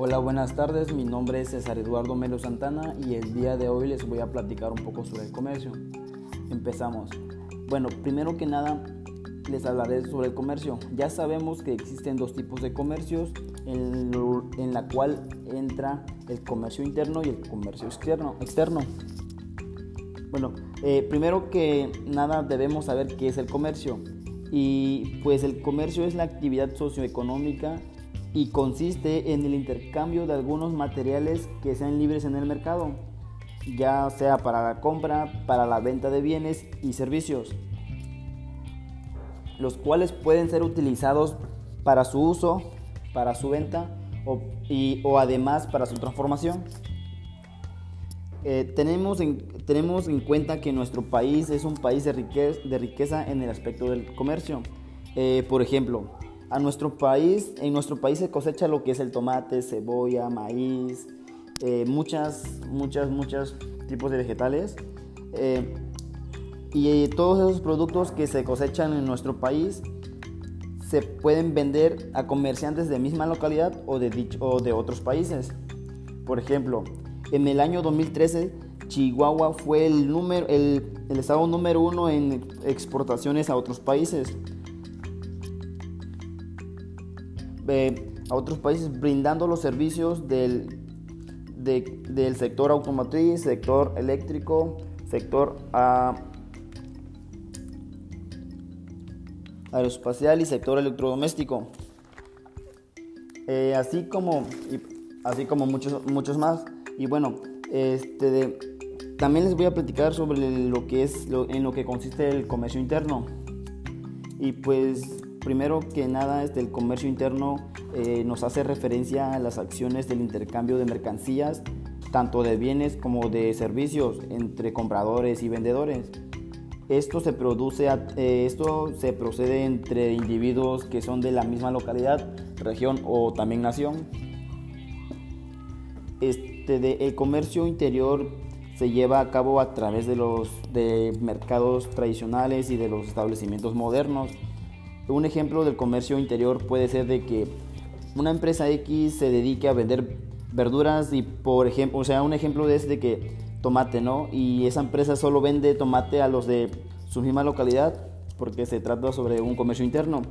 Hola, buenas tardes. Mi nombre es César Eduardo Melo Santana y el día de hoy les voy a platicar un poco sobre el comercio. Empezamos. Bueno, primero que nada les hablaré sobre el comercio. Ya sabemos que existen dos tipos de comercios en, en la cual entra el comercio interno y el comercio externo. externo. Bueno, eh, primero que nada debemos saber qué es el comercio. Y pues el comercio es la actividad socioeconómica y consiste en el intercambio de algunos materiales que sean libres en el mercado, ya sea para la compra, para la venta de bienes y servicios, los cuales pueden ser utilizados para su uso, para su venta o, y, o además para su transformación. Eh, tenemos, en, tenemos en cuenta que nuestro país es un país de riqueza, de riqueza en el aspecto del comercio. Eh, por ejemplo, a nuestro país, en nuestro país se cosecha lo que es el tomate, cebolla, maíz, eh, muchas, muchas, muchos tipos de vegetales. Eh, y todos esos productos que se cosechan en nuestro país se pueden vender a comerciantes de misma localidad o de, otros países. Por ejemplo, en el año 2013, Chihuahua fue el, número, el estado número uno en exportaciones a otros países. A otros países brindando los servicios del, del sector automotriz, sector eléctrico, sector uh, aeroespacial y sector electrodoméstico. Eh, así como, así como muchos, muchos más. Y bueno, este, también les voy a platicar sobre lo que es en lo que consiste el comercio interno. Y pues Primero que nada, este, el comercio interno eh, nos hace referencia a las acciones del intercambio de mercancías, tanto de bienes como de servicios entre compradores y vendedores. Esto se, produce, eh, esto se procede entre individuos que son de la misma localidad, región o también nación. Este, el comercio interior se lleva a cabo a través de los de mercados tradicionales y de los establecimientos modernos un ejemplo del comercio interior puede ser de que una empresa X se dedique a vender verduras y por ejemplo, o sea, un ejemplo es de que tomate, ¿no? Y esa empresa solo vende tomate a los de su misma localidad porque se trata sobre un comercio interno.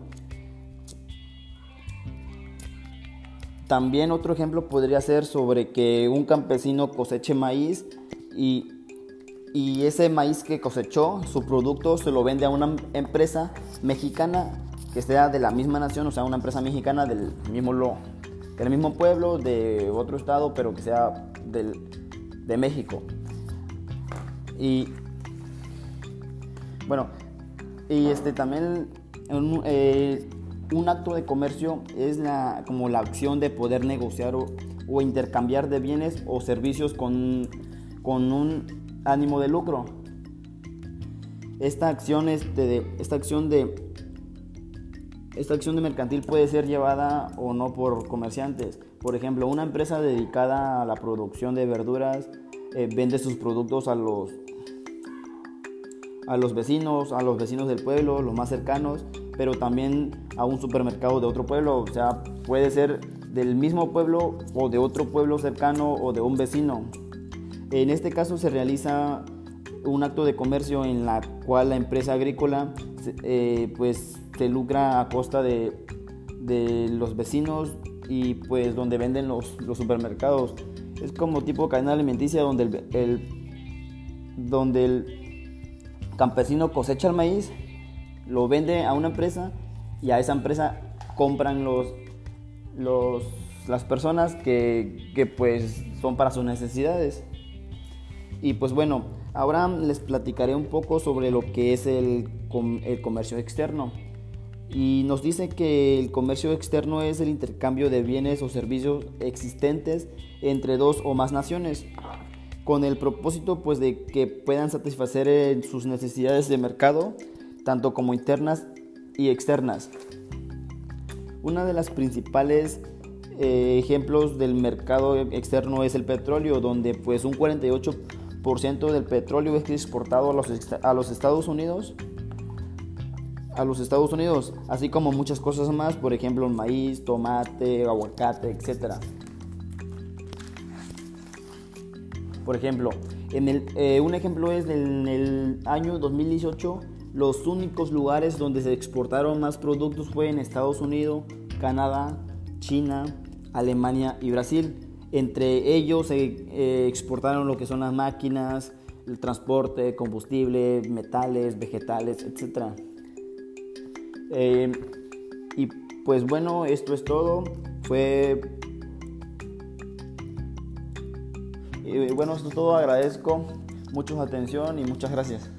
También otro ejemplo podría ser sobre que un campesino coseche maíz y, y ese maíz que cosechó, su producto se lo vende a una empresa mexicana que sea de la misma nación, o sea, una empresa mexicana del mismo, lo, del mismo pueblo, de otro estado, pero que sea del, de México. Y bueno, y este también un, eh, un acto de comercio es la, como la acción de poder negociar o, o intercambiar de bienes o servicios con, con un ánimo de lucro. Esta acción, este, de, esta acción de esta acción de mercantil puede ser llevada o no por comerciantes. Por ejemplo, una empresa dedicada a la producción de verduras eh, vende sus productos a los, a los vecinos, a los vecinos del pueblo, los más cercanos, pero también a un supermercado de otro pueblo. O sea, puede ser del mismo pueblo o de otro pueblo cercano o de un vecino. En este caso se realiza un acto de comercio en la cual la empresa agrícola eh, pues lucra a costa de, los vecinos y pues donde venden los, supermercados. Es como tipo cadena alimenticia donde el, donde el campesino cosecha el maíz, lo vende a una empresa y a esa empresa compran los, los, las personas que, que pues son para sus necesidades. Y pues bueno, ahora les platicaré un poco sobre lo que es el, el comercio externo y nos dice que el comercio externo es el intercambio de bienes o servicios existentes entre dos o más naciones con el propósito pues de que puedan satisfacer eh, sus necesidades de mercado tanto como internas y externas. Una de las principales eh, ejemplos del mercado externo es el petróleo donde pues un 48% del petróleo es exportado a los, a los Estados Unidos a los Estados Unidos, así como muchas cosas más, por ejemplo maíz, tomate, aguacate, etc. Por ejemplo, en el, eh, un ejemplo es en el año 2018, los únicos lugares donde se exportaron más productos fue en Estados Unidos, Canadá, China, Alemania y Brasil. Entre ellos se eh, exportaron lo que son las máquinas, el transporte, combustible, metales, vegetales, etc. Eh, y pues bueno, esto es todo. Fue y bueno, esto es todo. Agradezco mucho su atención y muchas gracias.